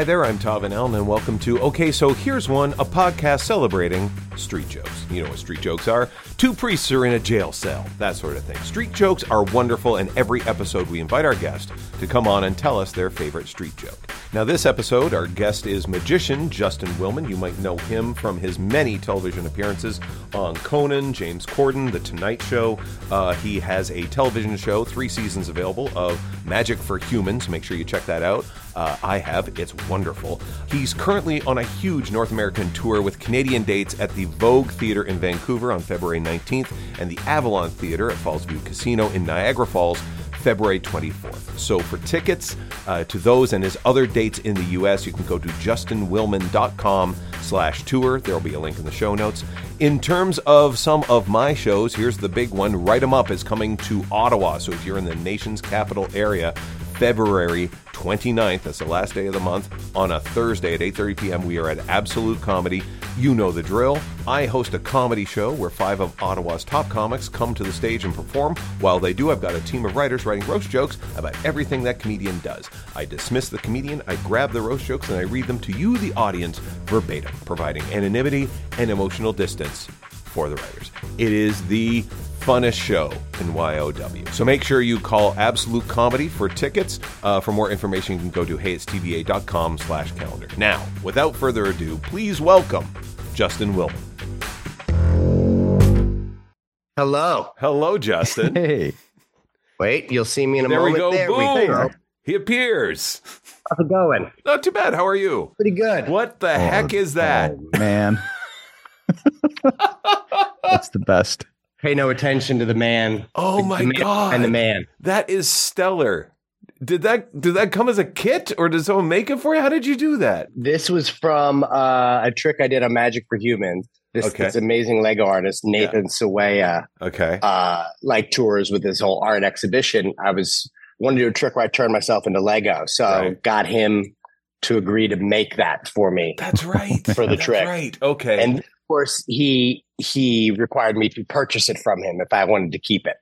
Hi there, I'm Todd Van Allen, and welcome to Okay, So Here's One, a podcast celebrating street jokes. You know what street jokes are? Two priests are in a jail cell, that sort of thing. Street jokes are wonderful, and every episode we invite our guest to come on and tell us their favorite street joke. Now, this episode, our guest is magician Justin Willman. You might know him from his many television appearances on Conan, James Corden, The Tonight Show. Uh, he has a television show, three seasons available, of Magic for Humans. Make sure you check that out. Uh, I have. It's wonderful. He's currently on a huge North American tour with Canadian dates at the Vogue Theatre in Vancouver on February 19th and the Avalon Theatre at Fallsview Casino in Niagara Falls February 24th. So for tickets uh, to those and his other dates in the U.S., you can go to justinwillman.com slash tour. There will be a link in the show notes. In terms of some of my shows, here's the big one. Write 'em Up is coming to Ottawa. So if you're in the nation's capital area, February 29th, that's the last day of the month, on a Thursday at 8.30 p.m. We are at Absolute Comedy. You know the drill. I host a comedy show where five of Ottawa's top comics come to the stage and perform. While they do, I've got a team of writers writing roast jokes about everything that comedian does. I dismiss the comedian, I grab the roast jokes, and I read them to you, the audience, verbatim, providing anonymity and emotional distance for the writers. It is the funnest show in YOW. So make sure you call Absolute Comedy for tickets. Uh, for more information, you can go to heyitstva.com slash calendar. Now, without further ado, please welcome Justin Willman. Hello. Hello, Justin. Hey. Wait, you'll see me in a there we moment. go. there Boom. we go. He appears. How's it going? Not too bad. How are you? Pretty good. What the heck is that? Oh, man. That's the best. Pay no attention to the man. Oh The my man god. And the man. That is stellar. Did that did that come as a kit or did someone make it for you? How did you do that? This was from uh, a trick I did on Magic for Humans. This, Okay. this amazing Lego artist, Nathan Sawaya, Okay. uh, like tours with this whole art exhibition. I was wanted to do a trick where I turned myself into Lego. So Right. got him to agree to make that for me. That's right. For the That's trick. Right. Okay. And of course, he he required me to purchase it from him if I wanted to keep it.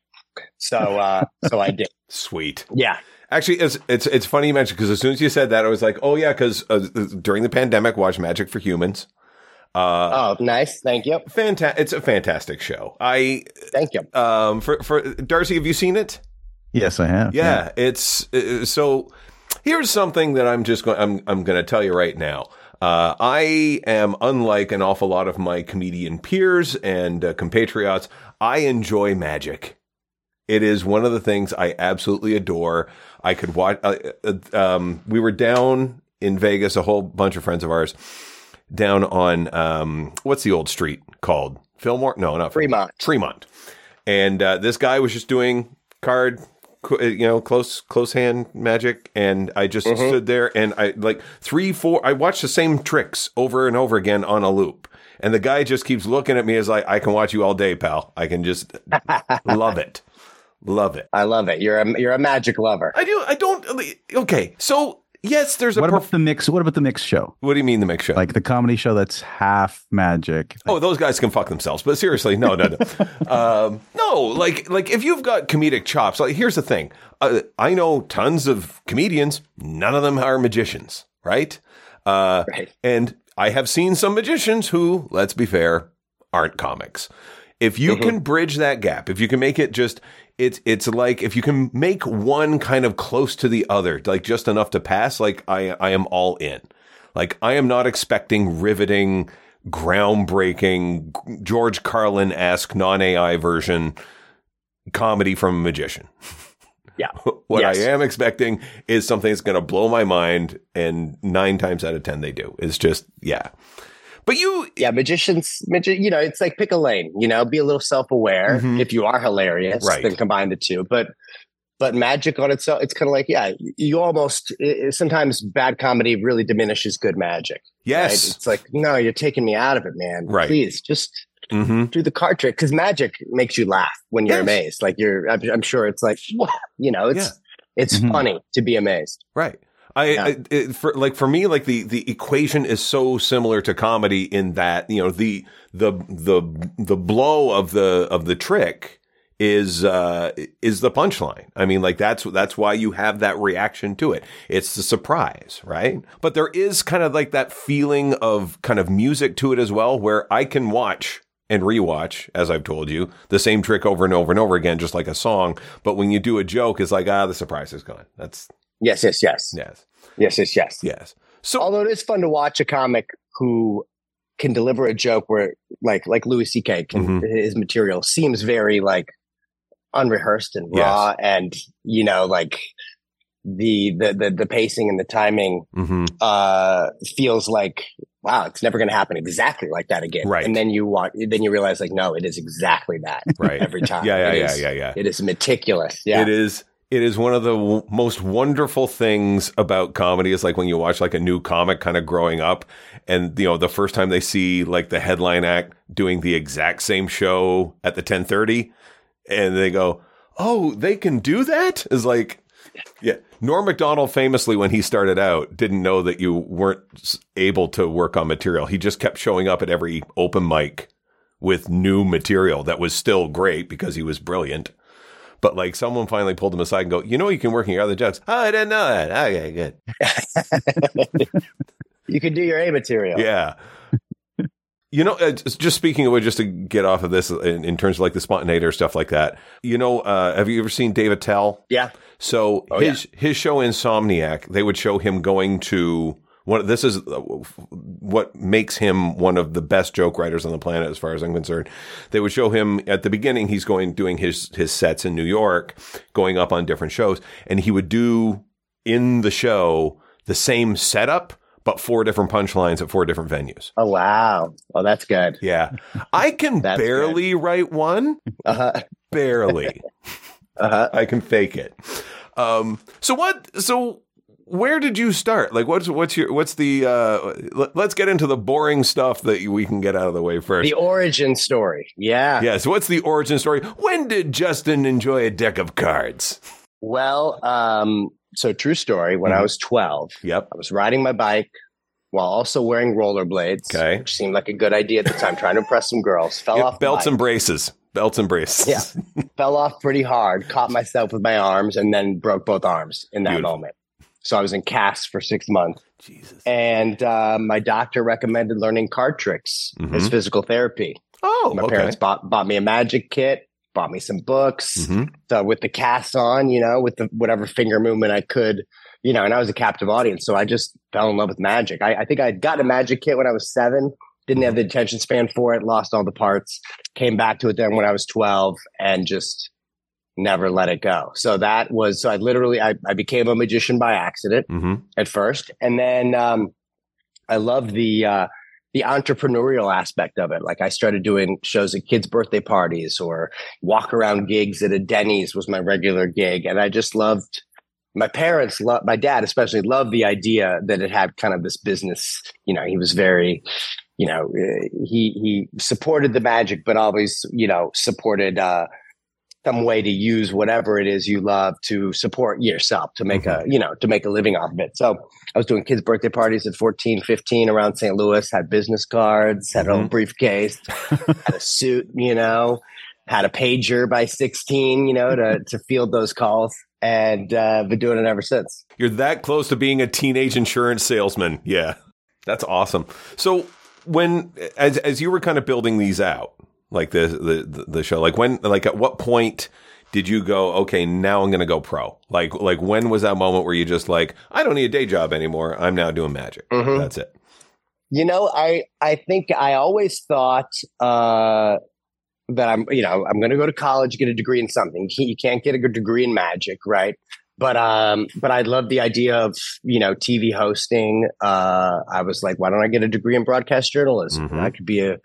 So uh, so I did. Sweet. Yeah. Actually, it's it's it's funny you mentioned because as soon as you said that, I was like, oh yeah, because uh, during the pandemic, watch Magic for Humans. Uh, Oh, nice. Thank you. fantastic! It's a fantastic show. I Thank you. um for for Darcy, have you seen it? Yes, I have. Yeah, it's uh, so. Here's something that I'm just going. I'm I'm going to tell you right now. Uh, I am unlike an awful lot of my comedian peers and uh, compatriots. I enjoy magic. It is one of the things I absolutely adore. I could watch. Uh, uh, um, we were down in Vegas, a whole bunch of friends of ours, down on um, what's the old street called? Fillmore? No, not Fremont. Fremont. And uh, this guy was just doing card, you know, close close hand magic, and I just Mhm. stood there and I like three, four. I watched the same tricks over and over again on a loop, and the guy just keeps looking at me as like, I can watch you all day, pal. I can just love it, love it. I love it. You're a you're a magic lover. I do. I don't. Okay, so yes, there's a. What perf- about the mix? What about the mix show? what do you mean the mix show? Like the comedy show that's half magic. Oh, those guys can fuck themselves. But seriously, no, no, no, um, no. Like, like if you've got comedic chops, like here's the thing. Uh, I know tons of comedians. None of them are magicians, right? Uh, Right. and I have seen some magicians who, let's be fair, aren't comics. If you Mhm. can bridge that gap, if you can make it just, it's it's like if you can make one kind of close to the other, like just enough to pass. Like I I am all in. Like I am not expecting riveting, groundbreaking, George Carlin esque non AI version comedy from a magician. Yeah. what Yes. I am expecting is something that's going to blow my mind, and nine times out of ten they do. It's just yeah. But you, Yeah, magicians, magi- you know, it's like pick a lane, you know, be a little self aware. Mhm. If you are hilarious, Right. then combine the two. But but magic on itself, it's kind of like, yeah, you almost i- i- sometimes bad comedy really diminishes good magic. right? yes, It's like, no, you're taking me out of it, man. Right. Please just hmm do the card trick because magic makes you laugh when you're Yes. amazed. Like you're, I'm, I'm sure it's like, "Wow," you know, it's Yeah. it's Mhm. funny to be amazed. right. I, Yeah. I it, for like for me like the the equation is so similar to comedy in that you know the the the the blow of the of the trick is uh is the punchline. I mean, like that's that's why you have that reaction to it. It's the surprise, right? But there is kind of like that feeling of kind of music to it as well, where I can watch and rewatch, as I've told you, the same trick over and over and over again, just like a song. But when you do a joke, it's like ah, the surprise is gone. That's Yes, yes, yes, yes, yes, yes, yes. yes. So Although it is fun to watch a comic who can deliver a joke where, like, like Louis C.K. can Mhm. his material seems very like unrehearsed and raw, and you know, like the the the, the pacing and the timing mhm. uh feels like wow, it's never going to happen exactly like that again. Right. And then you want, then you realize like, no, it is exactly that right, every time. yeah, yeah, It yeah, is- yeah, yeah. It is meticulous. Yeah. It is. It is one of the w- most wonderful things about comedy is like when you watch like a new comic kind of growing up and you know the first time they see like the headline act doing the exact same show at the 10:30 and they go, "Oh, they can do that?" Is like yeah, Norm Macdonald famously when he started out didn't know that you weren't able to work on material. He just kept showing up at every open mic with new material that was still great because he was brilliant. But like someone finally pulled him aside and go, you know, you can work in your other jokes. Oh, I didn't know that. Okay, good. you can do your A material. Yeah. You know, uh, just speaking of it, just to get off of this in, in terms of like the spontaneity or stuff like that, you know, uh, have you ever seen Dave Attell? Yeah. So Oh, his his show Insomniac, they would show him going to one. This is uh, what makes him one of the best joke writers on the planet, as far as I'm concerned. They would show him at the beginning. He's going doing his his sets in New York, going up on different shows, and he would do in the show the same setup, but four different punchlines at four different venues. Oh, wow. Oh, that's good. Yeah, I can barely write one, Uh-huh. barely. Uh-huh. I can fake it. Um, so what? So where did you start? Like, what's what's your what's the? Uh, let, let's get into the boring stuff that we can get out of the way first. The origin story. Yeah. yeah. So what's the origin story? When did Justin enjoy a deck of cards? Well, um, so true story. When I Mhm. was 12, Yep. I was riding my bike while also wearing rollerblades, Okay. which seemed like a good idea at the time, trying to impress some girls. Fell Yep, off belts and braces. Belts and braces. Yeah. fell off pretty hard, caught myself with my arms, and then broke both arms in that Beautiful. moment. So I was in casts for six months. Jesus. And uh, my doctor recommended learning card tricks as Mhm. physical therapy. Oh, My okay. parents bought, bought me a magic kit, bought me some books. Mhm. So with the cast on, you know, with the whatever finger movement I could, you know, and I was a captive audience. So I just fell in love with magic. I, I think I'd gotten a magic kit when I was seven, didn't have the attention span for it, lost all the parts, came back to it then when I was 12 and just never let it go. So that was, so I literally, I, I became a magician by accident Mhm. at first. And then um, I loved the uh, the entrepreneurial aspect of it. Like I started doing shows at kids' birthday parties or walk around gigs at a Denny's was my regular gig, and I just loved. My parents, loved, my dad especially, loved the idea that it had kind of this business. You know, he was very, you know, uh, he he supported the magic, but always, you know, supported. uh some way to use whatever it is you love to support yourself to make a you know to make a living off of it so i was doing kids birthday parties at 14 15 around st louis had business cards had a Mhm. briefcase had a suit you know had a pager by 16 you know to to field those calls and uh been doing it ever since You're that close to being a teenage insurance salesman. Yeah. That's awesome. So when as as you were kind of building these out, like the the the show, like when like at what point did you go, okay, now I'm gonna go pro? Like like when was that moment where you just like, I don't need a day job anymore. I'm now doing magic. Mhm. That's it. You know, I I think I always thought uh, that I'm you know I'm going to go to college, get a degree in something. You can't get a good degree in magic, right? But um, but I love the idea of you know TV hosting. Uh, I was like, why don't I get a degree in broadcast journalism? Mhm. I could be a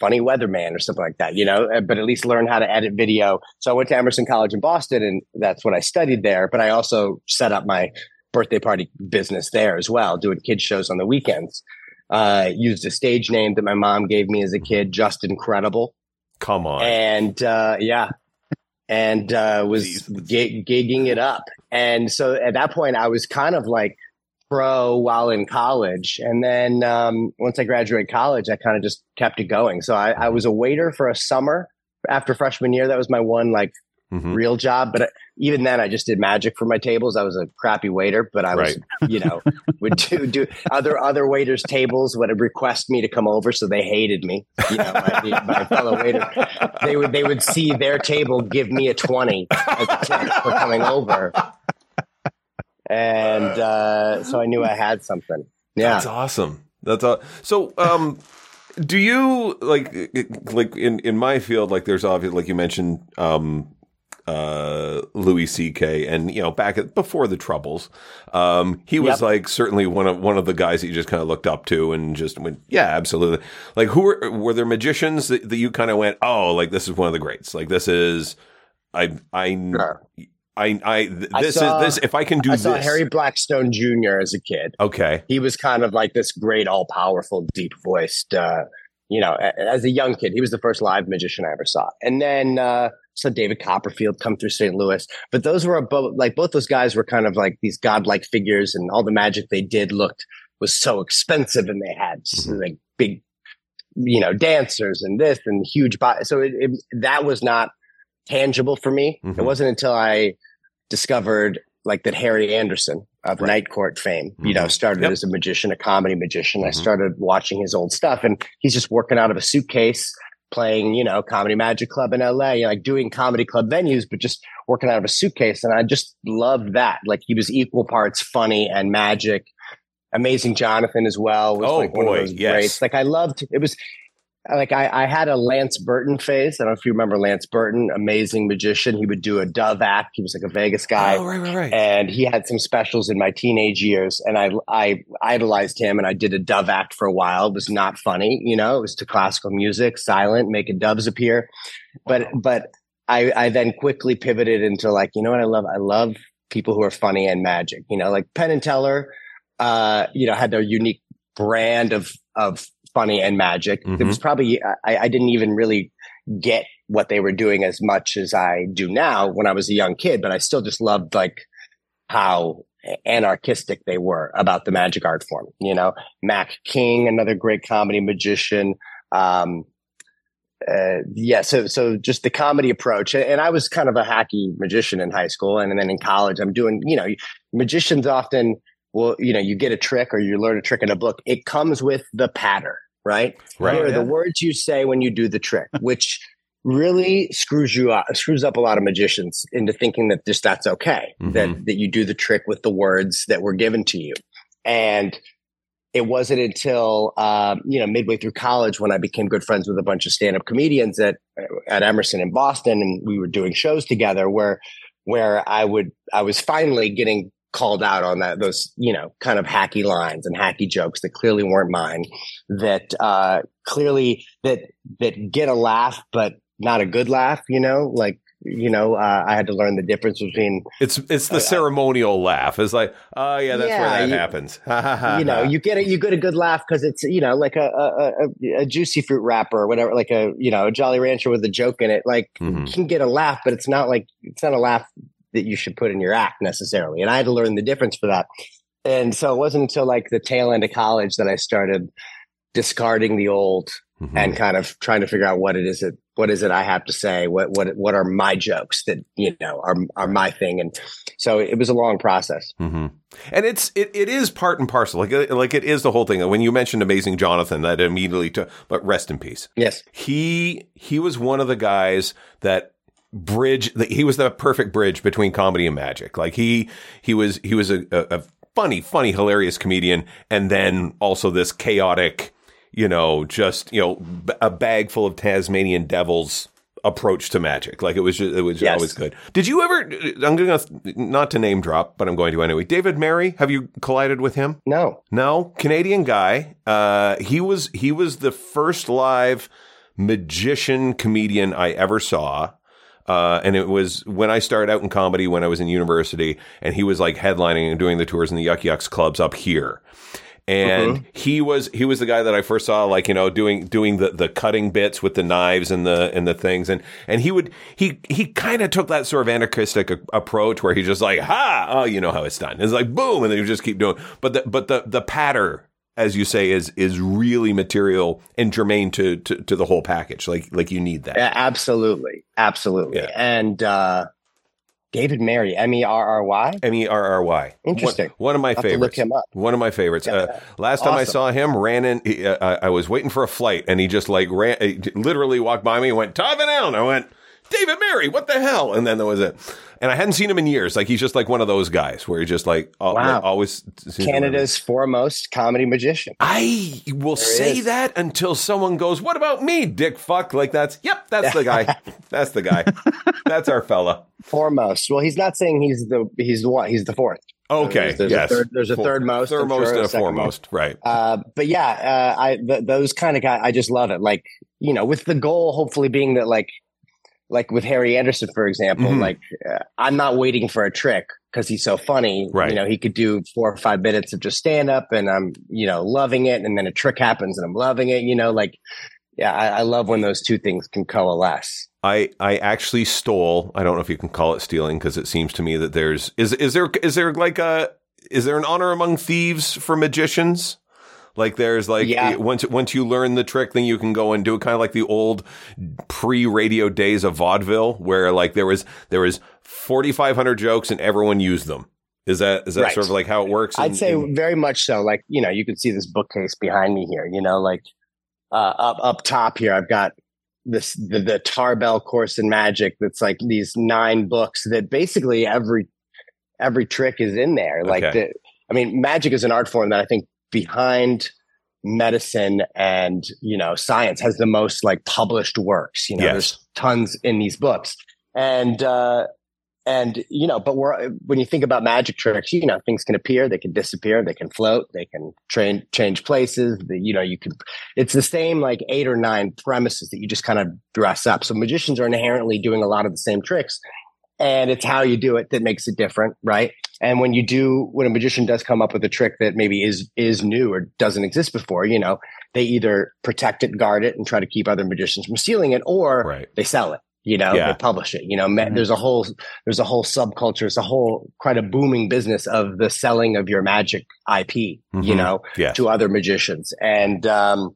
funny weatherman or something like that, you know. uh, But at least learn how to edit video. So I went to Emerson College in Boston, and that's what I studied there. But I also set up my birthday party business there as well, doing kids shows on the weekends. Uh, used a stage name that my mom gave me as a kid, Just Incredible, Come on. and uh, yeah, and uh, was gigging it up. And so at that point, I was kind of like pro while in college, and then um, once I graduated college, I kind of just kept it going. So I, I was a waiter for a summer after freshman year. That was my one like Mhm. real job. But uh, even then, I just did magic for my tables. I was a crappy waiter, but I was, you know, would do do other other waiters' tables would request me to come over, so they hated me. You know, my, my fellow waiter. They would they would see their table give me a twenty as a tip for coming over, and uh, so I knew I had something. Yeah. That's awesome. That's all. So, um, do you like like in in my field? Like, there's obviously like you mentioned, um, uh, Louis C.K. and you know back at before the troubles, um, he was Yep. like certainly one of one of the guys that you just kind of looked up to and just went, yeah, absolutely. Like, who were were there magicians that, that you kind of went, oh, like this is one of the greats. Like this is, I I Sure. I I th- I this saw- is this if I can do I saw this. Harry Blackstone Jr. as a kid. okay. he was kind of like this great, all powerful, deep voiced, uh, you know, as a young kid, he was the first live magician I ever saw. And then, uh, saw David Copperfield come through St. Louis, but those were both like both those guys were kind of like these godlike figures and all the magic they did looked was so expensive and they had Mhm. like big, you know, dancers and this and huge. So it, it, that was not tangible for me. Mhm. It wasn't until I discovered like that Harry Anderson of Right. Night Court fame, you know, Mhm. started Yep. as a magician, a comedy magician. I Mhm. started watching his old stuff and he's just working out of a suitcase playing, you know, Comedy Magic Club in LA, you know, like doing comedy club venues, but just working out of a suitcase. And I just loved that. Like he was equal parts funny and magic. Amazing Jonathan as well was Oh, like boy, yes. greats. Like I loved it was like I, I had a Lance Burton phase. I don't know if you remember Lance Burton, amazing magician. He would do a dove act. He was like a Vegas guy oh, right, right, right. and he had some specials in my teenage years and I, I idolized him and I did a dove act for a while. It was not funny, you know, it was to classical music, silent, making doves appear. But, but I, I then quickly pivoted into like, you know what I love? I love people who are funny and magic, you know, like Penn and Teller, uh, you know, had their unique brand of, of funny and magic. It Mhm. was probably, I, I didn't even really get what they were doing as much as I do now when I was a young kid, but I still just loved like how anarchistic they were about the magic art form. You know, Mac King, another great comedy magician. Um, uh, yeah, so so just the comedy approach, and I was kind of a hacky magician in high school, and then in college, I'm doing. You know, magicians often will, you know, you get a trick or you learn a trick in a book. It comes with the patter, right? Right, Here are yeah. the words you say when you do the trick, which really screws you up, screws up a lot of magicians into thinking that just that's okay, that Mhm. that you do the trick with the words that were given to you. And it wasn't until um, you know midway through college when I became good friends with a bunch of stand-up comedians at at Emerson in Boston, and we were doing shows together where where I would I was finally getting called out on that those you know kind of hacky lines and hacky jokes that clearly weren't mine that uh clearly that that get a laugh but not a good laugh you know like you know uh, i had to learn the difference between It's it's the Uh, ceremonial laugh. It's like, oh yeah, that's Yeah, where that you- happens. Ha, ha, ha, you know you get it you get a good laugh because it's you know like a, a a a juicy fruit wrapper or whatever like a you know a jolly rancher with a joke in it like Mhm. you can get a laugh but it's not like it's not a laugh that you should put in your act necessarily and i had to learn the difference for that and so it wasn't until like the tail end of college that i started discarding the old Mhm. and kind of trying to figure out what it is that what is it I have to say what what what are my jokes that you know are are my thing and so it was a long process hmm And it's it, it is part and parcel. Like uh, like it is the whole thing. When you mentioned Amazing Jonathan, that immediately took. But rest in peace. yes He he was one of the guys that bridge. He was the perfect bridge between comedy and magic. Like he he was he was a, a, a funny funny hilarious comedian, and then also this chaotic, you know, just you know b- a bag full of Tasmanian devils approach to magic. Like it was just, it was Yes. always good. Did you ever? I'm going to not to name drop, but I'm going to anyway. David Merry, have you collided with him? no No, Canadian guy. Uh, he was he was the first live magician comedian I ever saw. Uh, and it was when I started out in comedy when I was in university, and he was like headlining and doing the tours in the Yuk Yuk's clubs up here. And he was he was the guy that I first saw like you know doing doing the, the cutting bits with the knives and the and the things. And and he would he he kind of took that sort of anarchistic a- approach where he's just like ha! Oh you know how it's done. It's like boom and then you just keep doing but the but the the patter as you say, is is really material and germane to to, to the whole package. Like like you need that. Yeah, absolutely, absolutely. Yeah. And uh, David Merry, M E R R Y. M E R R Y. Interesting. One, one of my I'll favorites. look him up. One of my favorites. Uh, last time I saw him, ran in. he- Uh, I I was waiting for a flight, and he just like ran, literally walked by me and went Todd Van Allen. I went David Merry. What the hell? And then there was it. And I hadn't seen him in years. Like he's just like one of those guys where he just like, al- Wow. like, always. Canada's foremost comedy magician. I will say that until someone goes, "What about me, dick fuck?" Like that's, yep, that's the guy. that's the guy. That's our fella. Foremost. Well, he's not saying he's the he's the one. He's the fourth. Okay, There's, there's yes. a third. There's a third most. Third most sure, and a foremost, right? Uh, but yeah, uh, I th- those kind of guys, I just love it. Like you know, with the goal hopefully being that like like with Harry Anderson, for example, Mhm. like uh, I'm not waiting for a trick because he's so funny. Right. You know, he could do four or five minutes of just stand up, and I'm you know loving it, and then a trick happens, and I'm loving it. You know, like yeah, I, I love when those two things can coalesce. I I actually stole. I don't know if you can call it stealing because it seems to me that there's is is there is there like a is there an honor among thieves for magicians? Like there's like Yeah. once once you learn the trick, then you can go and do it kind of like the old pre-radio days of vaudeville, where like there was there was forty five hundred jokes and everyone used them. Is that is that Right. sort of like how it works? I'd say in- very much so. Like you know, you can see this bookcase behind me here. You know, like uh, up up top here, I've got this the, the Tarbell course in magic. That's like these nine books that basically every every trick is in there. Like Okay. the, I mean, magic is an art form that I think behind medicine and you know science has the most like published works. You know, Yes. there's tons in these books, and uh, and you know, but we're when you think about magic tricks, you know, things can appear, they can disappear, they can float, they can train change places. The, you know, you can. It's the same like eight or nine premises that you just kind of dress up. So magicians are inherently doing a lot of the same tricks, and it's how you do it that makes it different, right? And when you do, when a magician does come up with a trick that maybe is is new or doesn't exist before, you know, they either protect it, guard it, and try to keep other magicians from stealing it, or right. they sell it. You know, Yeah. they publish it. You know, Mhm. there's a whole there's a whole subculture. It's a whole quite a booming business of the selling of your magic IP. You Mhm. know, Yeah. to other magicians, and um,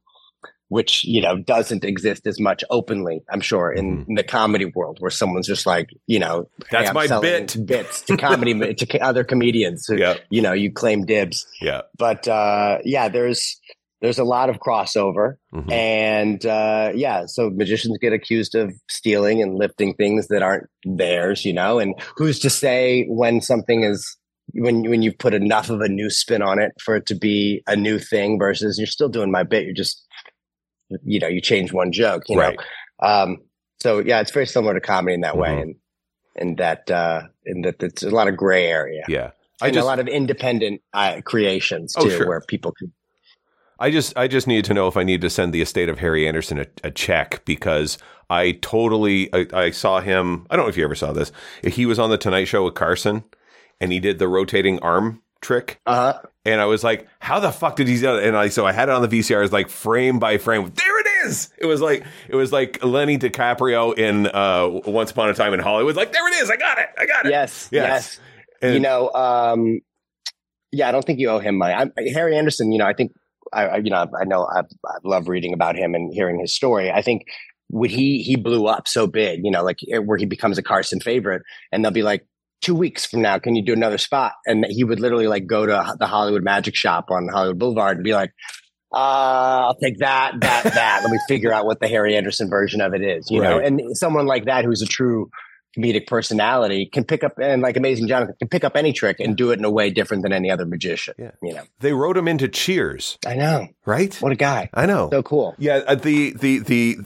which you know doesn't exist as much openly. I'm sure in, in the comedy world, where someone's just like, you know, Mm-hmm. That's I'm my bit. bits to comedy to other comedians. So, Yeah. you know, you claim dibs, Yeah. but uh, yeah, there's there's a lot of crossover. Mhm. And uh, yeah, so magicians get accused of stealing and lifting things that aren't theirs, you know. And who's to say when something is when when you put enough of a new spin on it for it to be a new thing versus you're still doing my bit. You're just you know you change one joke, you Right. know. Um, so yeah, it's very similar to comedy in that way, Mhm. and and that uh, in that it's a lot of gray area. Yeah. I and just a lot of independent uh, creations Oh, too, sure. where people can. I just I just need to know if I need to send the estate of Harry Anderson a, a check because I totally I, I saw him. I don't know if you ever saw this. He was on the Tonight Show with Carson, and he did the rotating arm trick. Uh huh. And I was like, "How the fuck did he do it?" And I so I had it on the VCR. It was like frame by frame. There it is. It was like it was like Lenny DiCaprio in uh, Once Upon a Time in Hollywood. Like there it is. I got it. I got it. Yes. Yes. Yes. And- you know, um, yeah, I don't think you owe him money. I'm, Harry Anderson, you know, I think, I, I you know, I know I, I love reading about him and hearing his story. I think when he he blew up so big, you know, like where he becomes a Carson favorite, and they'll be like, two weeks from now, can you do another spot? And he would literally like go to the Hollywood Magic Shop on Hollywood Boulevard and be like. Uh, I'll take that, that, that. Let me figure out what the Harry Anderson version of it is, you know. And someone like that, who's a true comedic personality can pick up and like amazing jonathan can pick up any trick and do it in a way different than any other magician Yeah. you know They wrote him into Cheers, i know right? what a guy I know. so cool Yeah, uh, the the the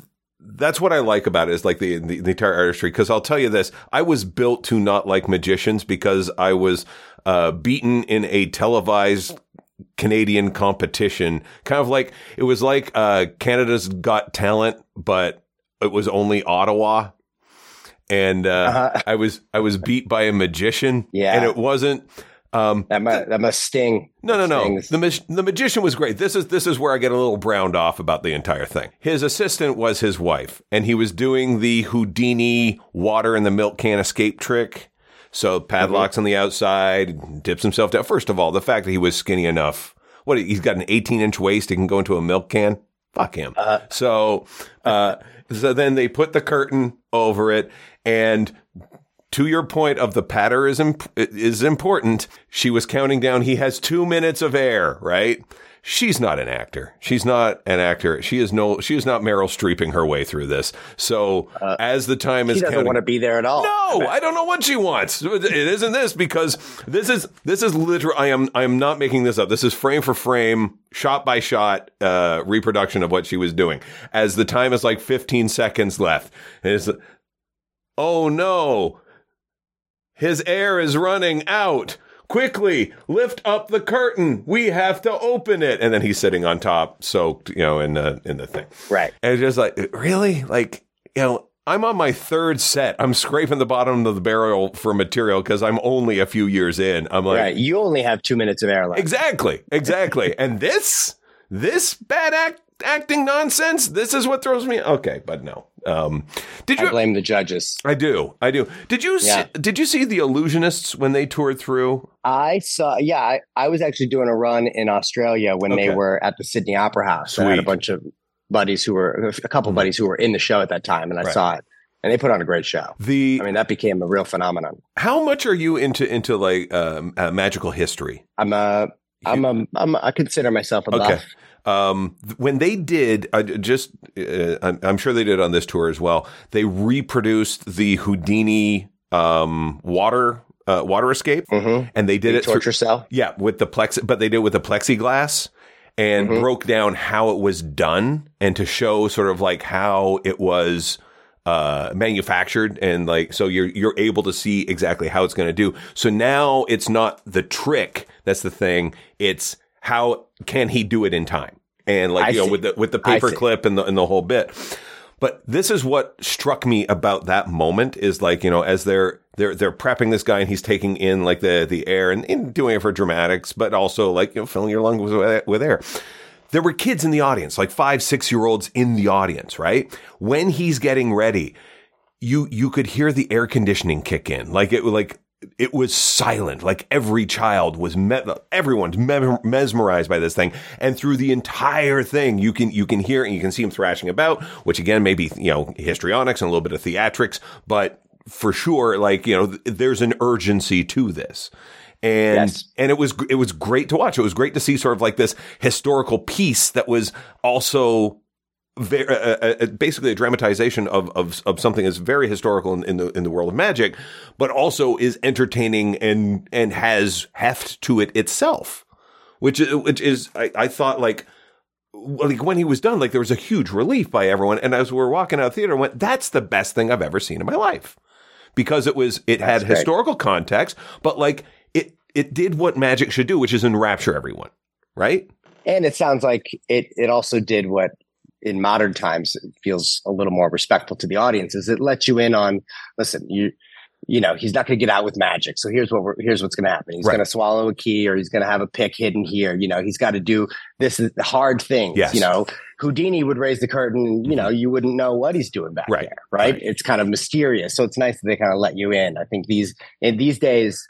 that's what I like about it is like the the, the entire artistry. Because I'll tell you this, I was built to not like magicians because I was uh, beaten in a televised Canadian competition. Kind of like it was like uh, Canada's Got Talent, but it was only Ottawa. And uh, Uh-huh. I was I was beat by a magician, Yeah. and it wasn't. Um, that must, that must sting no, no, no. Stings. The mag- the magician was great. This is this is where I get a little browned off about the entire thing. His assistant was his wife, and he was doing the Houdini water in the milk can escape trick. So padlocks on the outside, dips himself down. First of all, the fact that he was skinny enough what? He's got an 18 inch waist. He can go into a milk can. Fuck him. Uh, So, uh, so then they put the curtain over it, and to your point of the patter is imp- is important. She was counting down. He has two minutes of air, right? She's not an actor. She's not an actor. She is no. She is not Meryl Streeping her way through this. So as the time is doesn't counting, want to be there at all. no, I don't know what she wants. It isn't this because this is this is literal. I am I am not making this up. This is frame for frame, shot by shot uh, reproduction of what she was doing. As the time is like 15 seconds left, and it's oh no, his air is running out. Quickly lift up the curtain. We have to open it. And then he's sitting on top, soaked, you know, in the in the thing. Right. And it's just like, really? Like, you know, I'm on my third set. I'm scraping the bottom of the barrel for material because I'm only a few years in. I'm like, right. You only have two minutes of air left. exactly, exactly. and this, this bad act, acting nonsense, this is what throws me. Okay, but no. Um, did you? I blame the judges. I do. I do. Did you? Yeah. See, did you see the Illusionists when they toured through? I saw, yeah, I, I was actually doing a run in Australia when they were at the Sydney Opera House. I had a bunch of buddies who were, a couple Mhm. buddies who were in the show at that time, and I Right. saw it. And they put on a great show. The I mean, that became a real phenomenon. how much are you into into like um, uh, magical history? I'm a, I'm a, I'm a, I consider myself a Okay. buff. Um, when they did, uh, just uh, I'm, sure they did on this tour as well. They reproduced the Houdini um, water uh, water escape, Mm-hmm. and they did it through, Torture cell. yeah with the plex, but they did it with the plexiglass and Mhm. broke down how it was done and to show sort of like how it was uh manufactured and like so you're you're able to see exactly how it's going to do so now it's not the trick that's the thing it's how can he do it in time? And like I you know with the with the paper clip and the and the whole bit. But this is what struck me about that moment is like you know as they're they're they're prepping this guy and he's taking in like the the air and, and doing it for dramatics but also like you know filling your lungs with, with air. There were kids in the audience like five six year olds in the audience right? When he's getting ready you you could hear the air conditioning kick in. Like it like it was silent like every child was me- everyone's me- mesmerized by this thing. And through the entire thing you can you can hear and you can see him thrashing about which again maybe you know histrionics and a little bit of theatrics but for sure like you know th- there's an urgency to this. And Yes. and it was it was great to watch. It was great to see sort of like this historical piece that was also very, uh, uh, uh, basically a dramatization of, of of something that's very historical in, in the in the world of magic, but also is entertaining and and has heft to it itself, which is- which is I, I thought like like when he was done, like there was a huge relief by everyone, and as we were walking out of the theater, I went, "That's the best thing I've ever seen in my life," because it was it had great. historical context, but like it it did what magic should do, which is enrapture everyone, right? And it sounds like it, it also did what in modern times it feels a little more respectful to the audience is it lets you in on, listen, you, you know, he's not going to get out with magic. So here's what we're, here's what's going to happen. He's Right. going to swallow a key or he's going to have a pick hidden here. You know, he's got to do this hard thing Yes. You know, Houdini would raise the curtain, you know, mm-hmm. you wouldn't know what he's doing back Right. there. Right? Right. It's kind of mysterious. So it's nice that they kind of let you in. I think these, in these days,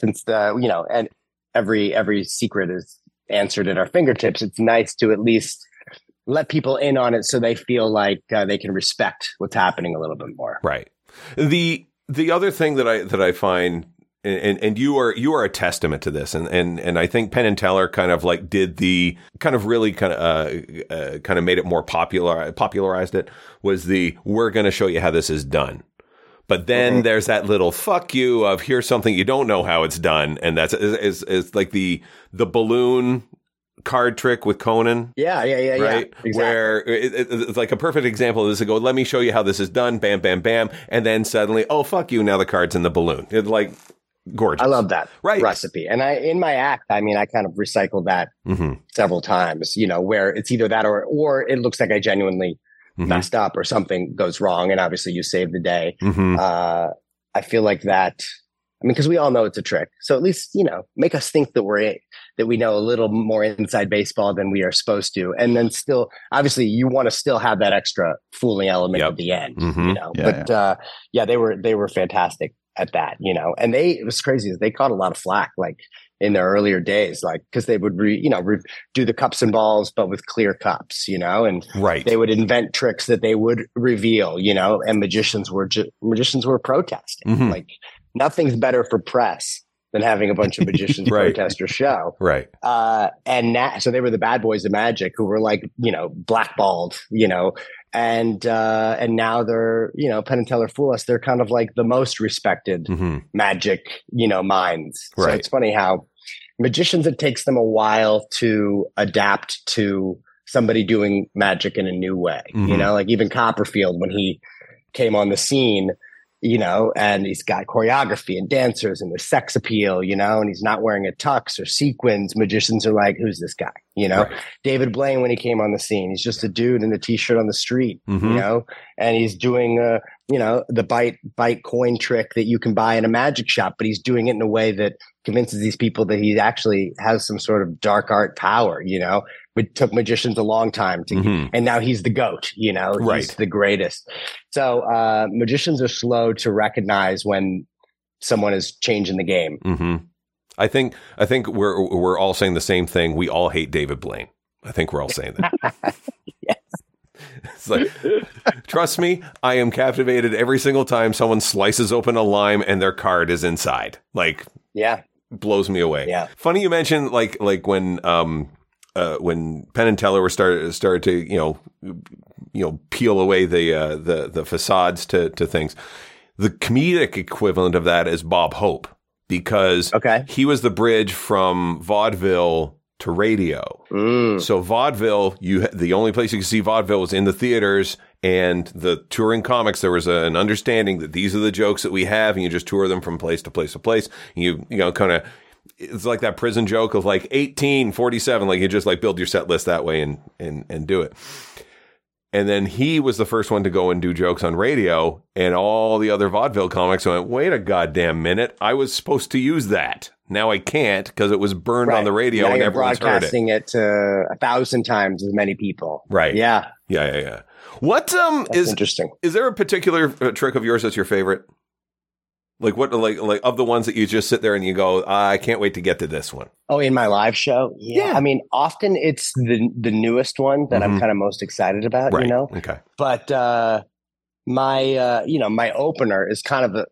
since the, you know, and every, every secret is answered at our fingertips, it's nice to at least let people in on it so they feel like uh, they can respect what's happening a little bit more. Right. The the other thing that I that I find and, and you are you are a testament to this and and and I think Penn and Teller kind of like did the kind of really kind of uh, uh kind of made it more popular popularized it was the we're going to show you how this is done. But then Mhm. there's that little fuck you of here's something you don't know how it's done and that's is, is like the the balloon card trick with Conan Yeah, yeah, yeah, right? yeah. Exactly. Where it, it- it's like a perfect example of this. To go, let me show you how this is done. Bam, bam, bam, and then suddenly, oh fuck you! Now the card's in the balloon. It's like gorgeous. I love that Right. recipe. And I in my act, I mean, I kind of recycled that hmm several times, you know, where it's either that or or it looks like I genuinely hmm messed up or something goes wrong and obviously you save the day. hmm Uh I feel like that I mean, because we all know it's a trick. So at least, you know, make us think that we're that we know a little more inside baseball than we are supposed to. And then still, obviously, you want to still have that extra fooling element Yep. at the end, Mhm. you know. Yeah, but uh yeah, they were they were fantastic at that, you know. And they it was crazy. They caught a lot of flack. Like in their earlier days, like because they would, re, you know, re, do the cups and balls, but with clear cups, you know, and right. they would invent tricks that they would reveal, you know, and magicians were ju- magicians were protesting. Mhm. Like nothing's better for press than having a bunch of magicians Right. protest your show. right. Uh, and na- so they were the bad boys of magic who were like, you know, blackballed, you know, and uh, and now they're, you know, Penn and Teller fool us. They're kind of like the most respected hmm magic, you know, minds. So it's funny how magicians it takes them a while to adapt to somebody doing magic in a new way. You Mhm. know, like even Copperfield when he came on the scene, you know, and he's got choreography and dancers and the sex appeal, you know, and he's not wearing a tux or sequins. Magicians are like, who's this guy? You know, Right. David Blaine when he came on the scene, he's just a dude in a t-shirt on the street, Mhm. you know, and he's doing uh, you know, the bite bite coin trick that you can buy in a magic shop, but he's doing it in a way that convinces these people that he actually has some sort of dark art power, you know. It took magicians a long time to Mhm. and now he's the goat, you know, he's Right. the greatest. So uh magicians are slow to recognize when someone is changing the game. hmm I think I think we're we're all saying the same thing. We all hate David Blaine. I think we're all saying that. Yes. It's like, trust me, I am captivated every single time someone slices open a lime and their card is inside. Like Yeah. blows me away. Yeah. Funny you mentioned like like when um uh when Penn and Teller were started started to you know you know peel away the uh, the the facades to to things. The comedic equivalent of that is Bob Hope because Okay. he was the bridge from vaudeville to radio. Mm. So vaudeville, you the only place you could see vaudeville was in the theaters and the touring comics. There was a, an understanding that these are the jokes that we have, and you just tour them from place to place to place. You you know kind of it's like that prison joke of like eighteen forty seven. Like you just like build your set list that way and and and do it. And then he was the first one to go and do jokes on radio, and all the other vaudeville comics went, "Wait a goddamn minute! I was supposed to use that. Now I can't because it was burned on the radio Now and everyone's heard it." broadcasting it. to a thousand times as many people. Right. Yeah. Yeah, yeah, yeah. What um That's is interesting. is there a particular uh, trick of yours that's your favorite? Like what like like of the ones that you just sit there and you go, I can't wait to get to this one. Oh, in my live show? Yeah. Yeah. I mean, often it's the the newest one that I'm Mhm. kind of most excited about, right. you know? Okay. But uh my uh you know, my opener is kind of a,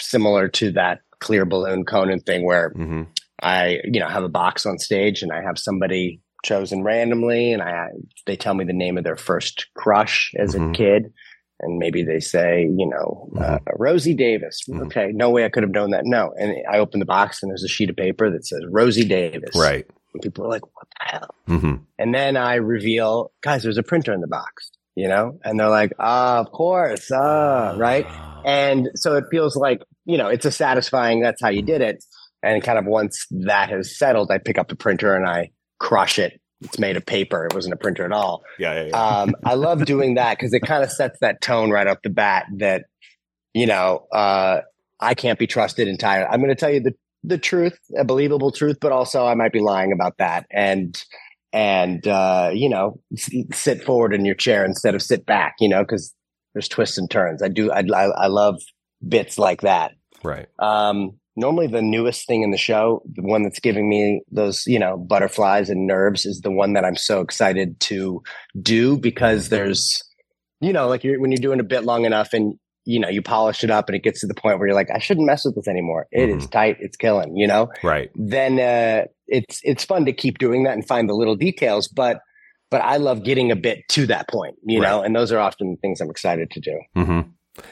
similar to that clear balloon Conan thing where hmm I, you know, have a box on stage and I have somebody chosen randomly and I they tell me the name of their first crush as Mhm. a kid. And maybe they say, you know, uh, Rosie Davis. Mhm. Okay, no way I could have known that. No. And I open the box and there's a sheet of paper that says Rosie Davis. Right. And people are like, what the hell? hmm And then I reveal, guys, there's a printer in the box, you know? And they're like, ah, of course, ah, right? And so it feels like, you know, it's a satisfying, that's how you did it. And kind of once that has settled, I pick up the printer and I crush it. It's made of paper. It wasn't a printer at all. Yeah, yeah, yeah. Um, I love doing that because it kind of sets that tone right off the bat that, you know, uh, I can't be trusted entirely. I'm going to tell you the, the truth, a believable truth, but also I might be lying about that. And, and, uh, you know, s- sit forward in your chair instead of sit back, you know, because there's twists and turns. I do, I, I, I love bits like that. right. Um, normally the newest thing in the show, the one that's giving me those, you know, butterflies and nerves is the one that I'm so excited to do because there's, you know, like you're, when you're doing a bit long enough and, you know, you polish it up and it gets to the point where you're like, I shouldn't mess with this anymore. It is tight. It's killing, you know? Right. Then, uh, it's, it's fun to keep doing that and find the little details, but, but I love getting a bit to that point, you know, and those are often things I'm excited to do. hmm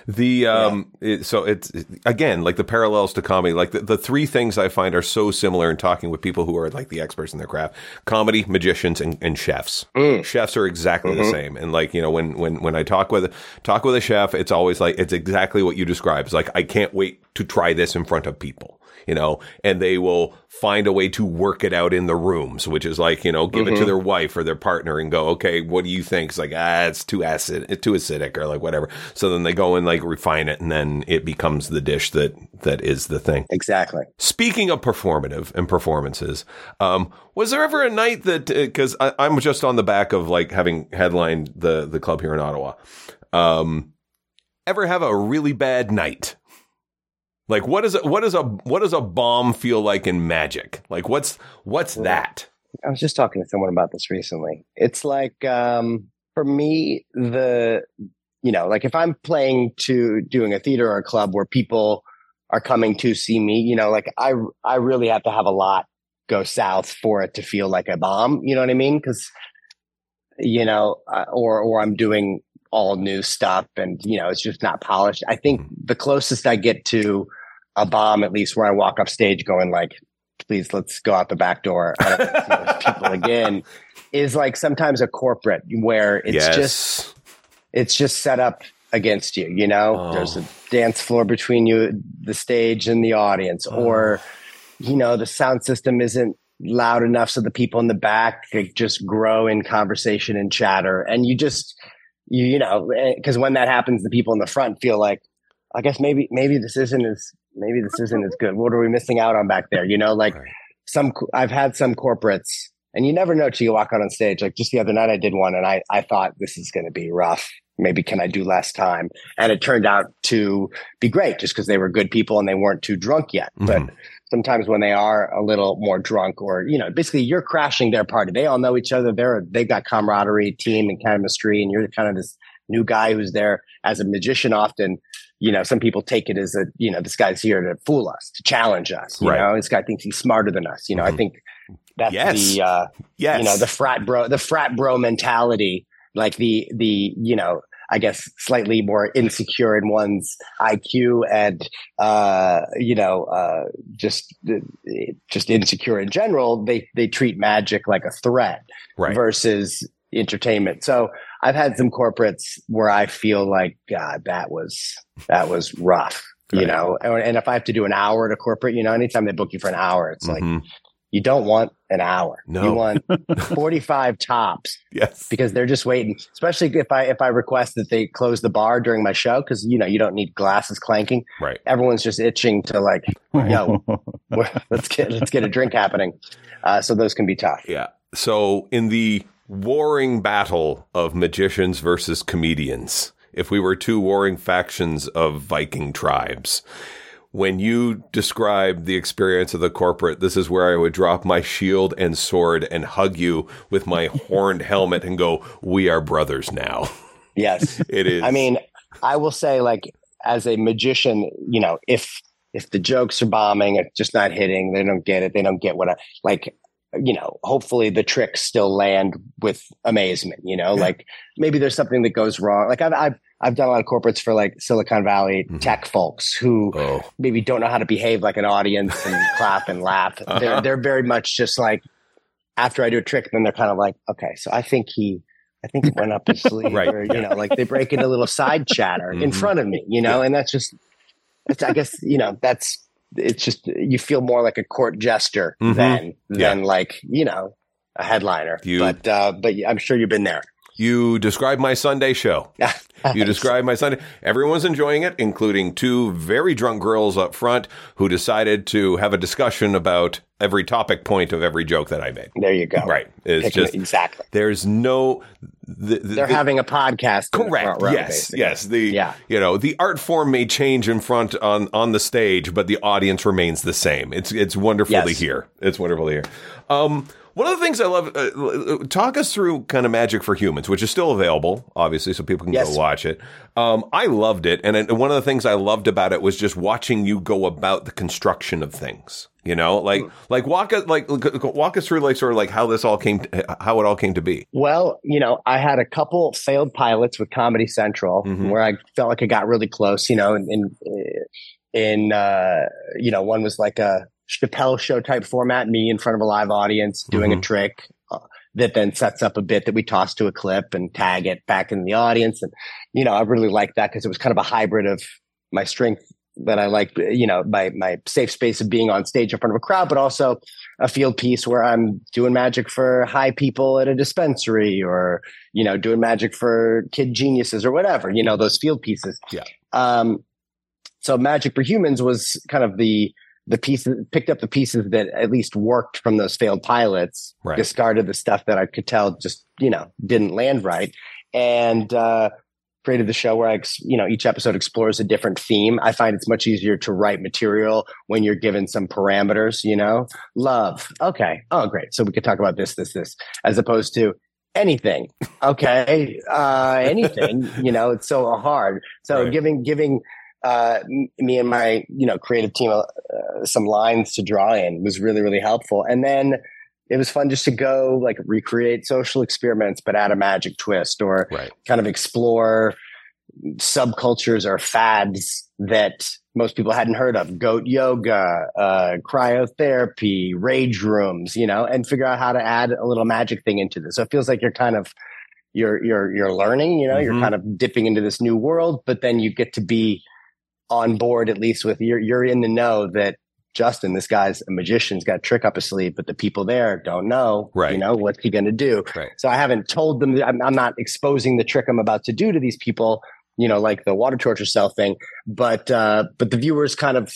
The um, it, so it's again like the parallels to comedy. Like the, the three things I find are so similar in talking with people who are like the experts in their craft: comedy, magicians, and, and chefs. Mm. Chefs are exactly the Mhm. same. And like you know, when when when I talk with talk with a chef, it's always like it's exactly what you describe. It's like I can't wait to try this in front of people. You know, and they will find a way to work it out in the rooms, which is like you know, give it to Mhm. their wife or their partner and go, okay, what do you think? It's like ah, it's too acid, it's too acidic, or like whatever. So then they go and like refine it, and then it becomes the dish that that is the thing. Exactly. Speaking of performative and performances, um, was there ever a night that because I'm just on the back of like having headlined the the club here in Ottawa, um, ever have a really bad night? Like what is a, what is a what does a bomb feel like in Magic? Like what's what's that? I was just talking to someone about this recently. It's like um, for me, the you know, like if I'm playing to doing a theater or a club where people are coming to see me, you know, like I I really have to have a lot go south for it to feel like a bomb. You know what I mean? Because you know, uh, or or I'm doing all new stuff and you know it's just not polished. I think mm-hmm. the closest I get to a bomb, at least where I walk off stage going like, please let's go out the back door. I don't see those people again. Is like sometimes a corporate where it's yes. just it's just set up against you. You know, Oh. there's a dance floor between you, the stage, and the audience, Oh. or you know the sound system isn't loud enough so the people in the back could just grow in conversation and chatter, and you just you you know eh, because when that happens, the people in the front feel like, I guess maybe maybe this isn't as maybe this isn't as good. What are we missing out on back there? You know, like Right. some I've had some corporates, and you never know till you walk out on stage. Like just the other night, I did one, and I I thought this is going to be rough. Maybe can I do less time? And it turned out to be great, just because they were good people and they weren't too drunk yet. But Mhm. sometimes when they are a little more drunk, or you know, basically you're crashing their party. They all know each other. They're they've got camaraderie, team, and chemistry, and you're kind of this new guy who's there as a magician. Often, you know, some people take it as a you know, this guy's here to fool us, to challenge us. You Right. know, this guy thinks he's smarter than us. You know, Mhm. I think that's Yes. the uh, Yes. you know the frat bro the frat bro mentality like the the you know i guess slightly more insecure in one's iq and uh you know uh just just insecure in general they they treat magic like a threat right. versus entertainment so i've had some corporates where i feel like god that was that was rough you Right. know and, and if i have to do an hour at a corporate you know anytime they book you for an hour it's like Mhm. You don't want an hour. No. You want 45 tops Yes. because they're just waiting. Especially if I if I request that they close the bar during my show cuz you know, you don't need glasses clanking. Right. Everyone's just itching to like, yo, let's get let's get a drink happening. Uh, so those can be tough. Yeah. So in the warring battle of magicians versus comedians, if we were two warring factions of Viking tribes, when you describe the experience of the corporate, this is where I would drop my shield and sword and hug you with my horned helmet and go, "We are brothers now." Yes. It is. I mean, I will say, like, as a magician, you know, if if the jokes are bombing, it's just not hitting, they don't get it, they don't get what I like. You know, hopefully the tricks still land with amazement. You know, Yeah. like maybe there's something that goes wrong. Like I've I've I've done a lot of corporates for like Silicon Valley Mhm. tech folks who oh, maybe don't know how to behave like an audience and clap and laugh. Uh-huh. They're they're very much just like after I do a trick, then they're kind of like, okay, so I think he I think he went up his sleeve, Right, or you know, like they break into a little side chatter in Mhm. front of me, you know, and that's just, I guess you know that's it's just you feel more like a court jester Mhm. than Yeah. than like you know a headliner. You- but uh, but I'm sure you've been there. You describe my Sunday show. You describe my Sunday. Everyone's enjoying it, including two very drunk girls up front who decided to have a discussion about every topic point of every joke that I made. There you go. Right. It's Picking just it- exactly. there's no the, the, They're the- having a podcast. correct. row, yes, basically. yes. The Yeah. you know the art form may change in front on on the stage, but the audience remains the same. It's it's wonderful to hear. It's wonderful to hear. Um, one of the things I love, uh, talk us through kind of Magic for Humans, which is still available, obviously, so people can Yes. go watch it. Um, I loved it, and it- one of the things I loved about it was just watching you go about the construction of things. You know, like Hmm. like walk us like walk us through like sort of like how this all came, to, how it all came to be. Well, you know, I had a couple failed pilots with Comedy Central Mhm. where I felt like I got really close. You know, in in, in uh, you know, one was like a Chappelle show type format, me in front of a live audience doing a Mhm. trick uh, that then sets up a bit that we toss to a clip and tag it back in the audience. And you know, I really liked that because it was kind of a hybrid of my strength that I like, you know, my my safe space of being on stage in front of a crowd, but also a field piece where I'm doing magic for high people at a dispensary or, you know, doing magic for kid geniuses or whatever, you know, those field pieces. Yeah. Um, so magic for humans was kind of the, the pieces picked up the pieces that at least worked from those failed pilots, Right. discarded the stuff that I could tell just, you know, didn't land right. And, uh, created the show where I, ex- you know, each episode explores a different theme. I find it's much easier to write material when you're given some parameters, you know, love. Okay. Oh, great. So we could talk about this, this, this, as opposed to anything. Okay. Uh, anything, you know, it's so hard. So Right. giving, giving, uh, me and my, you know, creative team, uh, some lines to draw in was really, really helpful. And then, it was fun just to go like recreate social experiments, but add a magic twist or Right. kind of explore subcultures or fads that most people hadn't heard of goat yoga uh, cryotherapy rage rooms you know and figure out how to add a little magic thing into this so it feels like you're kind of you're you're you're learning you know Mhm. you're kind of dipping into this new world but then you get to be on board at least with you're you're in the know that Justin, this guy's a magician's got a trick up his sleeve, but the people there don't know, Right. you know, what's he going to do? Right. So I haven't told them, I'm, I'm not exposing the trick I'm about to do to these people, you know, like the water torture cell thing, but, uh, but the viewers kind of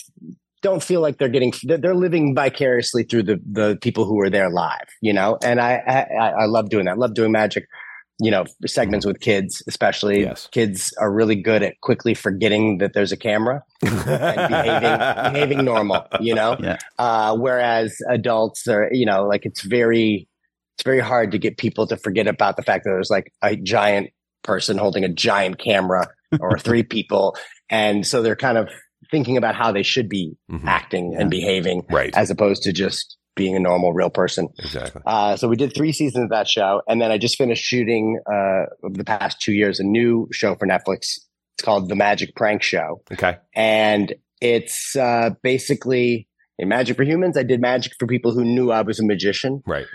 don't feel like they're getting, they're, they're living vicariously through the, the people who are there live, you know, and I, I, I love doing that. I love doing magic, you know, segments with kids, especially Yes. kids are really good at quickly forgetting that there's a camera and behaving, behaving normal, you know? Yeah. Uh, whereas adults are, you know, like it's very, it's very hard to get people to forget about the fact that there's like a giant person holding a giant camera or three people. And so they're kind of thinking about how they should be Mhm. acting Yeah. and behaving Right. as opposed to just being a normal real person. Exactly. Uh, so we did three seasons of that show, and then I just finished shooting uh, over the past two years a new show for Netflix. It's called The Magic Prank Show, Okay. and it's uh, basically in Magic for Humans. I did magic for people who knew I was a magician, Right.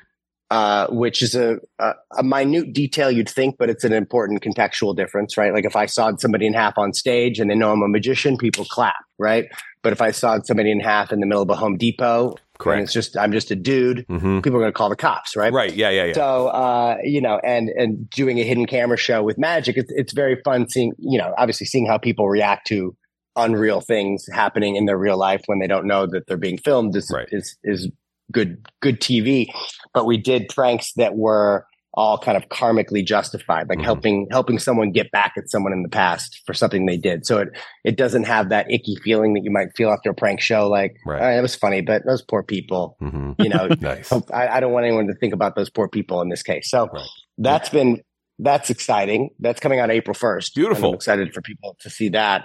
uh, which is a, a a minute detail you'd think, but it's an important contextual difference, right? Like if I sawed somebody in half on stage and they know I'm a magician, people clap, right? But if I sawed somebody in half in the middle of a Home Depot, and Correct. it's just I'm just a dude, hmm people are going to call the cops, right? Right. Yeah. Yeah. Yeah. So, uh, you know, and and doing a hidden camera show with magic, it's it's very fun seeing, you know, obviously seeing how people react to unreal things happening in their real life when they don't know that they're being filmed is Right. is is good good TV. But we did pranks that were all kind of karmically justified, like Mhm. helping helping someone get back at someone in the past for something they did. So it it doesn't have that icky feeling that you might feel after a prank show, like, Right. all right, it was funny, but those poor people, hmm you know, Nice. I, I don't want anyone to think about those poor people in this case. So Right. that's been that's exciting. That's coming out April first. Beautiful. I'm excited for people to see that.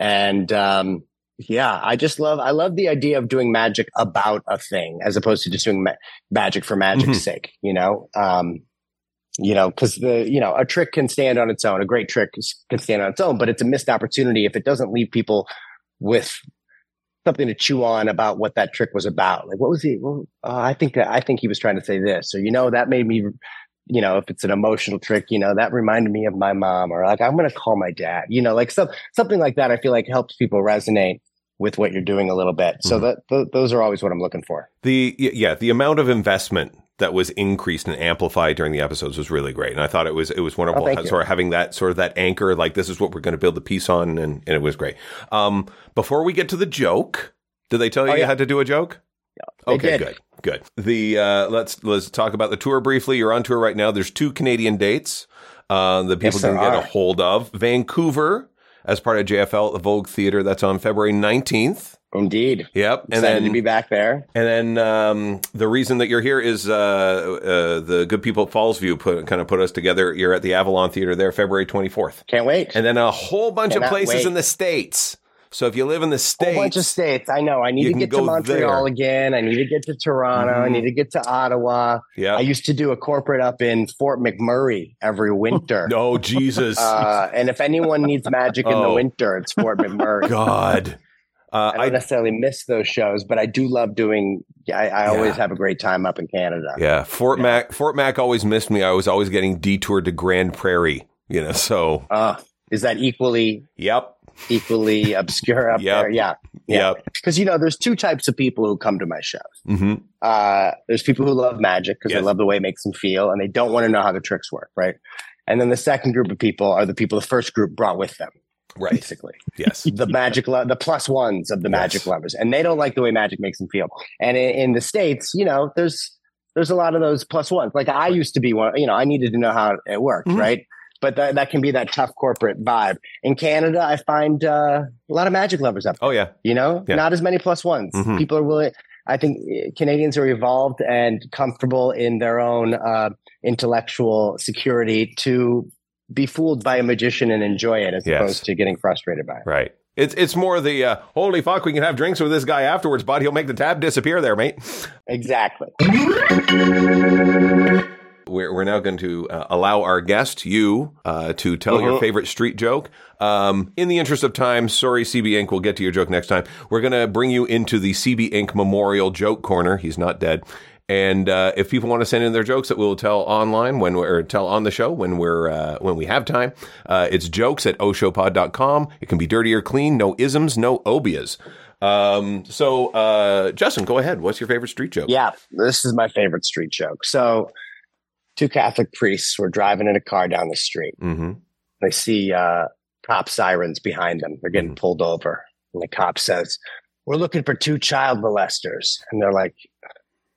And um, yeah, I just love I love the idea of doing magic about a thing as opposed to just doing ma- magic for magic's Mhm. sake. You know, um, you know, because the you know a trick can stand on its own. A great trick can stand on its own, but it's a missed opportunity if it doesn't leave people with something to chew on about what that trick was about. Like, what was he? Well, uh, I think that I think he was trying to say this, So, you know, that made me. You know, if it's an emotional trick, you know, that reminded me of my mom, or like I'm going to call my dad. You know, like some something like that. I feel like helps people resonate with what you're doing a little bit. So Mhm. that th- those are always what I'm looking for. The yeah, the amount of investment that was increased and amplified during the episodes was really great, and I thought it was it was wonderful. Oh, sort of having that sort of that anchor, like this is what we're going to build the piece on, and, and it was great. Um, before we get to the joke, did they tell you Oh, you had to do a joke? they Okay, good, good. The uh, let's let's talk about the tour briefly. You're on tour right now. There's two Canadian dates uh, that people Yes, can get a hold of. Vancouver as part of JFL at the Vogue Theater. That's on February 19th. Indeed, Yep, and excited then to be back there. and then um, the reason that you're here is uh, uh, the good people at Fallsview put kind of put us together. You're at the Avalon Theater there, February 24th, Can't wait. and then a whole bunch of places wait. in the states. So if you live in the whole states, bunch of states. I know. I need to get to Montreal there. again. I need to get to Toronto. I Mhm. need to get to Ottawa. yeah. I used to do a corporate up in Fort McMurray every winter. no, Jesus, Uh, and if anyone needs magic in the Oh. winter, it's Fort McMurray. God. Uh, I don't I, necessarily miss those shows, but I do love doing. I, I always have a great time up in Canada. yeah, Fort Yeah. Mac. Fort Mac always missed me. I was always getting detoured to Grande Prairie. You know, so Uh, is that equally yep, equally obscure up Yep. there? Yeah, yeah. yep. Because you know, there's two types of people who come to my shows. hmm Uh, there's people who love magic because Yes. they love the way it makes them feel, and they don't want to know how the tricks work, right? And then the second group of people are the people the first group brought with them, Right. basically. Yes. the magic, the plus ones of the Yes. magic lovers, and they don't like the way magic makes them feel. And in, in the states, you know, there's there's a lot of those plus ones. Like I used to be one. You know, I needed to know how it worked, Mhm. right? but that, that can be that tough corporate vibe. In Canada, I find uh, a lot of magic lovers up. Oh yeah, You know, Yeah. not as many plus ones. Mhm. People are willing. I think eh, Canadians are evolved and comfortable in their own uh, intellectual security to be fooled by a magician and enjoy it, as Yes. opposed to getting frustrated by it. right. It's it's more the uh, holy fuck. We can have drinks with this guy afterwards, but He'll make the tab disappear there, mate. Exactly. We're, we're now going to uh, allow our guest, you, uh, to tell your Mhm. favorite street joke. Um, in the interest of time, sorry, CB Inc. We'll get to your joke next time. We're going to bring you into the CB Inc. Memorial Joke Corner. He's not dead. And uh, if people want to send in their jokes that we'll tell online when we're or tell on the show when we're uh, when we have time, uh, it's jokes at oshopod.com. It can be dirty or clean, no isms, no obias. Um, so, uh, Justin, go ahead. What's your favorite street joke? Yeah, this is my favorite street joke. So, two Catholic priests were driving in a car down the street. Mm-hmm. They see uh, cop sirens behind them. They're getting pulled over. And the cop says, We're looking for two child molesters. And they're like,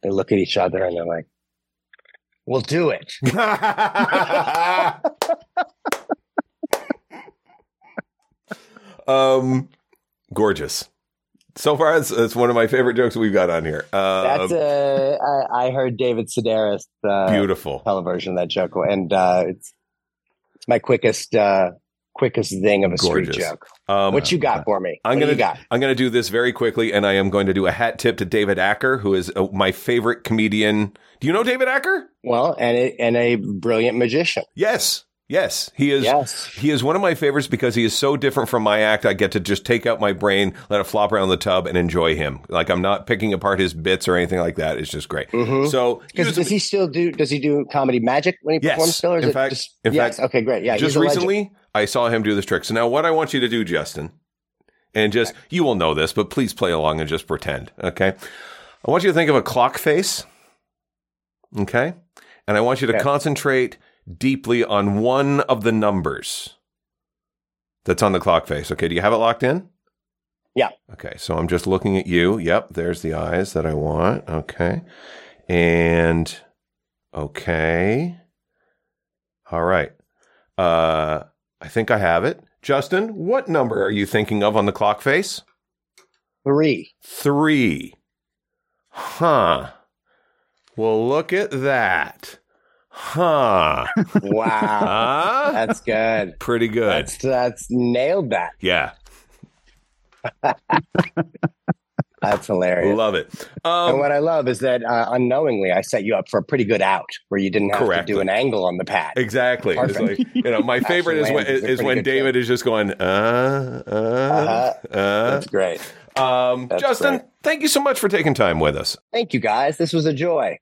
they look at each other and they're like, We'll do it. um, gorgeous. So far, it's, it's one of my favorite jokes we've got on here. Uh, That's uh, I, I heard David Sedaris uh, beautiful. television of that joke, and uh, it's it's my quickest uh, quickest thing of a Gorgeous. street joke. Um, What you got for me? I'm what gonna got? I'm gonna do this very quickly, and I am going to do a hat tip to David Acker, who is uh, my favorite comedian. Do you know David Acker? Well, and a, and a brilliant magician. Yes, yes, he is. Yes. He is one of my favorites because he is so different from my act. I get to just take out my brain, let it flop around the tub, and enjoy him. Like I'm not picking apart his bits or anything like that. It's just great. Mhm. So does he still do? Does he do comedy magic when he Yes. performs still? Or is In it fact- just, in yes. fact, okay, great. Yeah, just he's a recently I saw him do this trick. So now what I want you to do, Justin, and just you will know this, but please play along and just pretend. Okay. I want you to think of a clock face. Okay. And I want you to Okay. concentrate deeply on one of the numbers that's on the clock face. Okay. Do you have it locked in? Yeah. Okay. So I'm just looking at you. Yep. There's the eyes that I want. Okay. And okay. All right. Uh, I think I have it. Justin, what number are you thinking of on the clock face? Three. Three. Huh. Well, look at that. Huh. Wow, Huh? that's good. Pretty good. That's that's nailed that. yeah. That's hilarious. Love it. and Um, what I love is that uh, unknowingly, I set you up for a pretty good out where you didn't have Correctly. to do an angle on the pad. exactly. It's like, you know, my favorite is when, a is when David is just going, uh, uh, Uh-huh. uh. That's great. Um, That's Justin, great. thank you so much for taking time with us. Thank you, guys. This was a joy.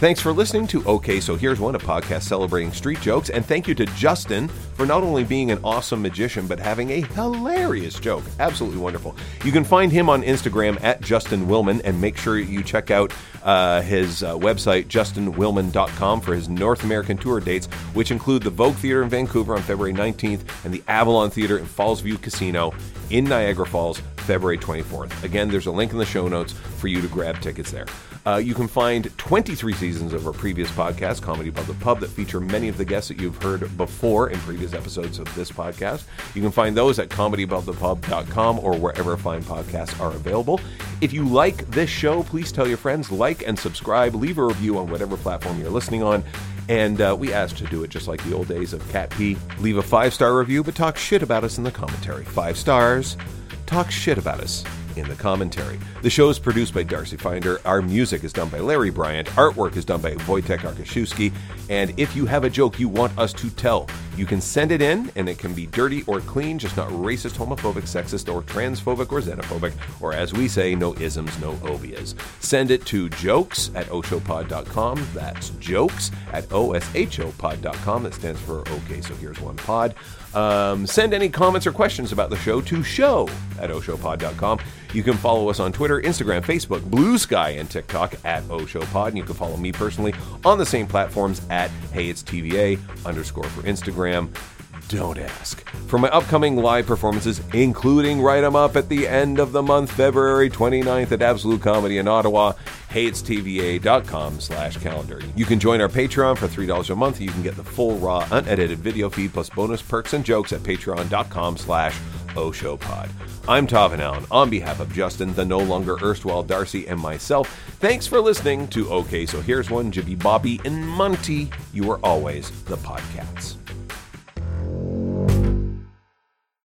Thanks for listening to OK So Here's One, a podcast celebrating street jokes. And thank you to Justin for not only being an awesome magician, but having a hilarious joke. Absolutely wonderful. You can find him on Instagram at Justin Willman and make sure you check out uh, his uh, website, justinwillman.com, for his North American tour dates, which include the Vogue Theater in Vancouver on February 19th and the Avalon Theater in Fallsview Casino in Niagara Falls, February 24th. Again, there's a link in the show notes for you to grab tickets there. Uh, you can find 23 seasons of our previous podcast, Comedy Above the Pub, that feature many of the guests that you've heard before in previous episodes of this podcast. You can find those at comedyabovethepub.com or wherever fine podcasts are available. If you like this show, please tell your friends, like and subscribe, leave a review on whatever platform you're listening on. And uh, we ask to do it just like the old days of Cat P. Leave a five star review, but talk shit about us in the commentary. Five stars, talk shit about us in the commentary. The show is produced by Darcy Finder. Our music is done by Larry Bryant. Artwork is done by Wojtek Arkaszewski. And if you have a joke you want us to tell, you can send it in, and it can be dirty or clean, just not racist, homophobic, sexist, or transphobic, or xenophobic, or as we say, no isms, no obias. Send it to jokes at oshopod.com. That's jokes at oshopod.com. That stands for OK, so here's one pod. Um, send any comments or questions about the show to show at oshopod.com. You can follow us on Twitter, Instagram, Facebook, Blue Sky, and TikTok at oshopod. And you can follow me personally on the same platforms at Hey It's TVA underscore for Instagram. Instagram? Don't ask. For my upcoming live performances, including Write 'em Up at the end of the month, February 29th at Absolute Comedy in Ottawa, heyitstva.com slash calendar. You can join our Patreon for $3 a month. You can get the full, raw, unedited video feed plus bonus perks and jokes at patreon.com slash oshopod. I'm Todd Van Allen on behalf of Justin, the no longer erstwhile Darcy, and myself. Thanks for listening to OK, so here's one, Jibby Bobby and Monty. You are always the podcasts.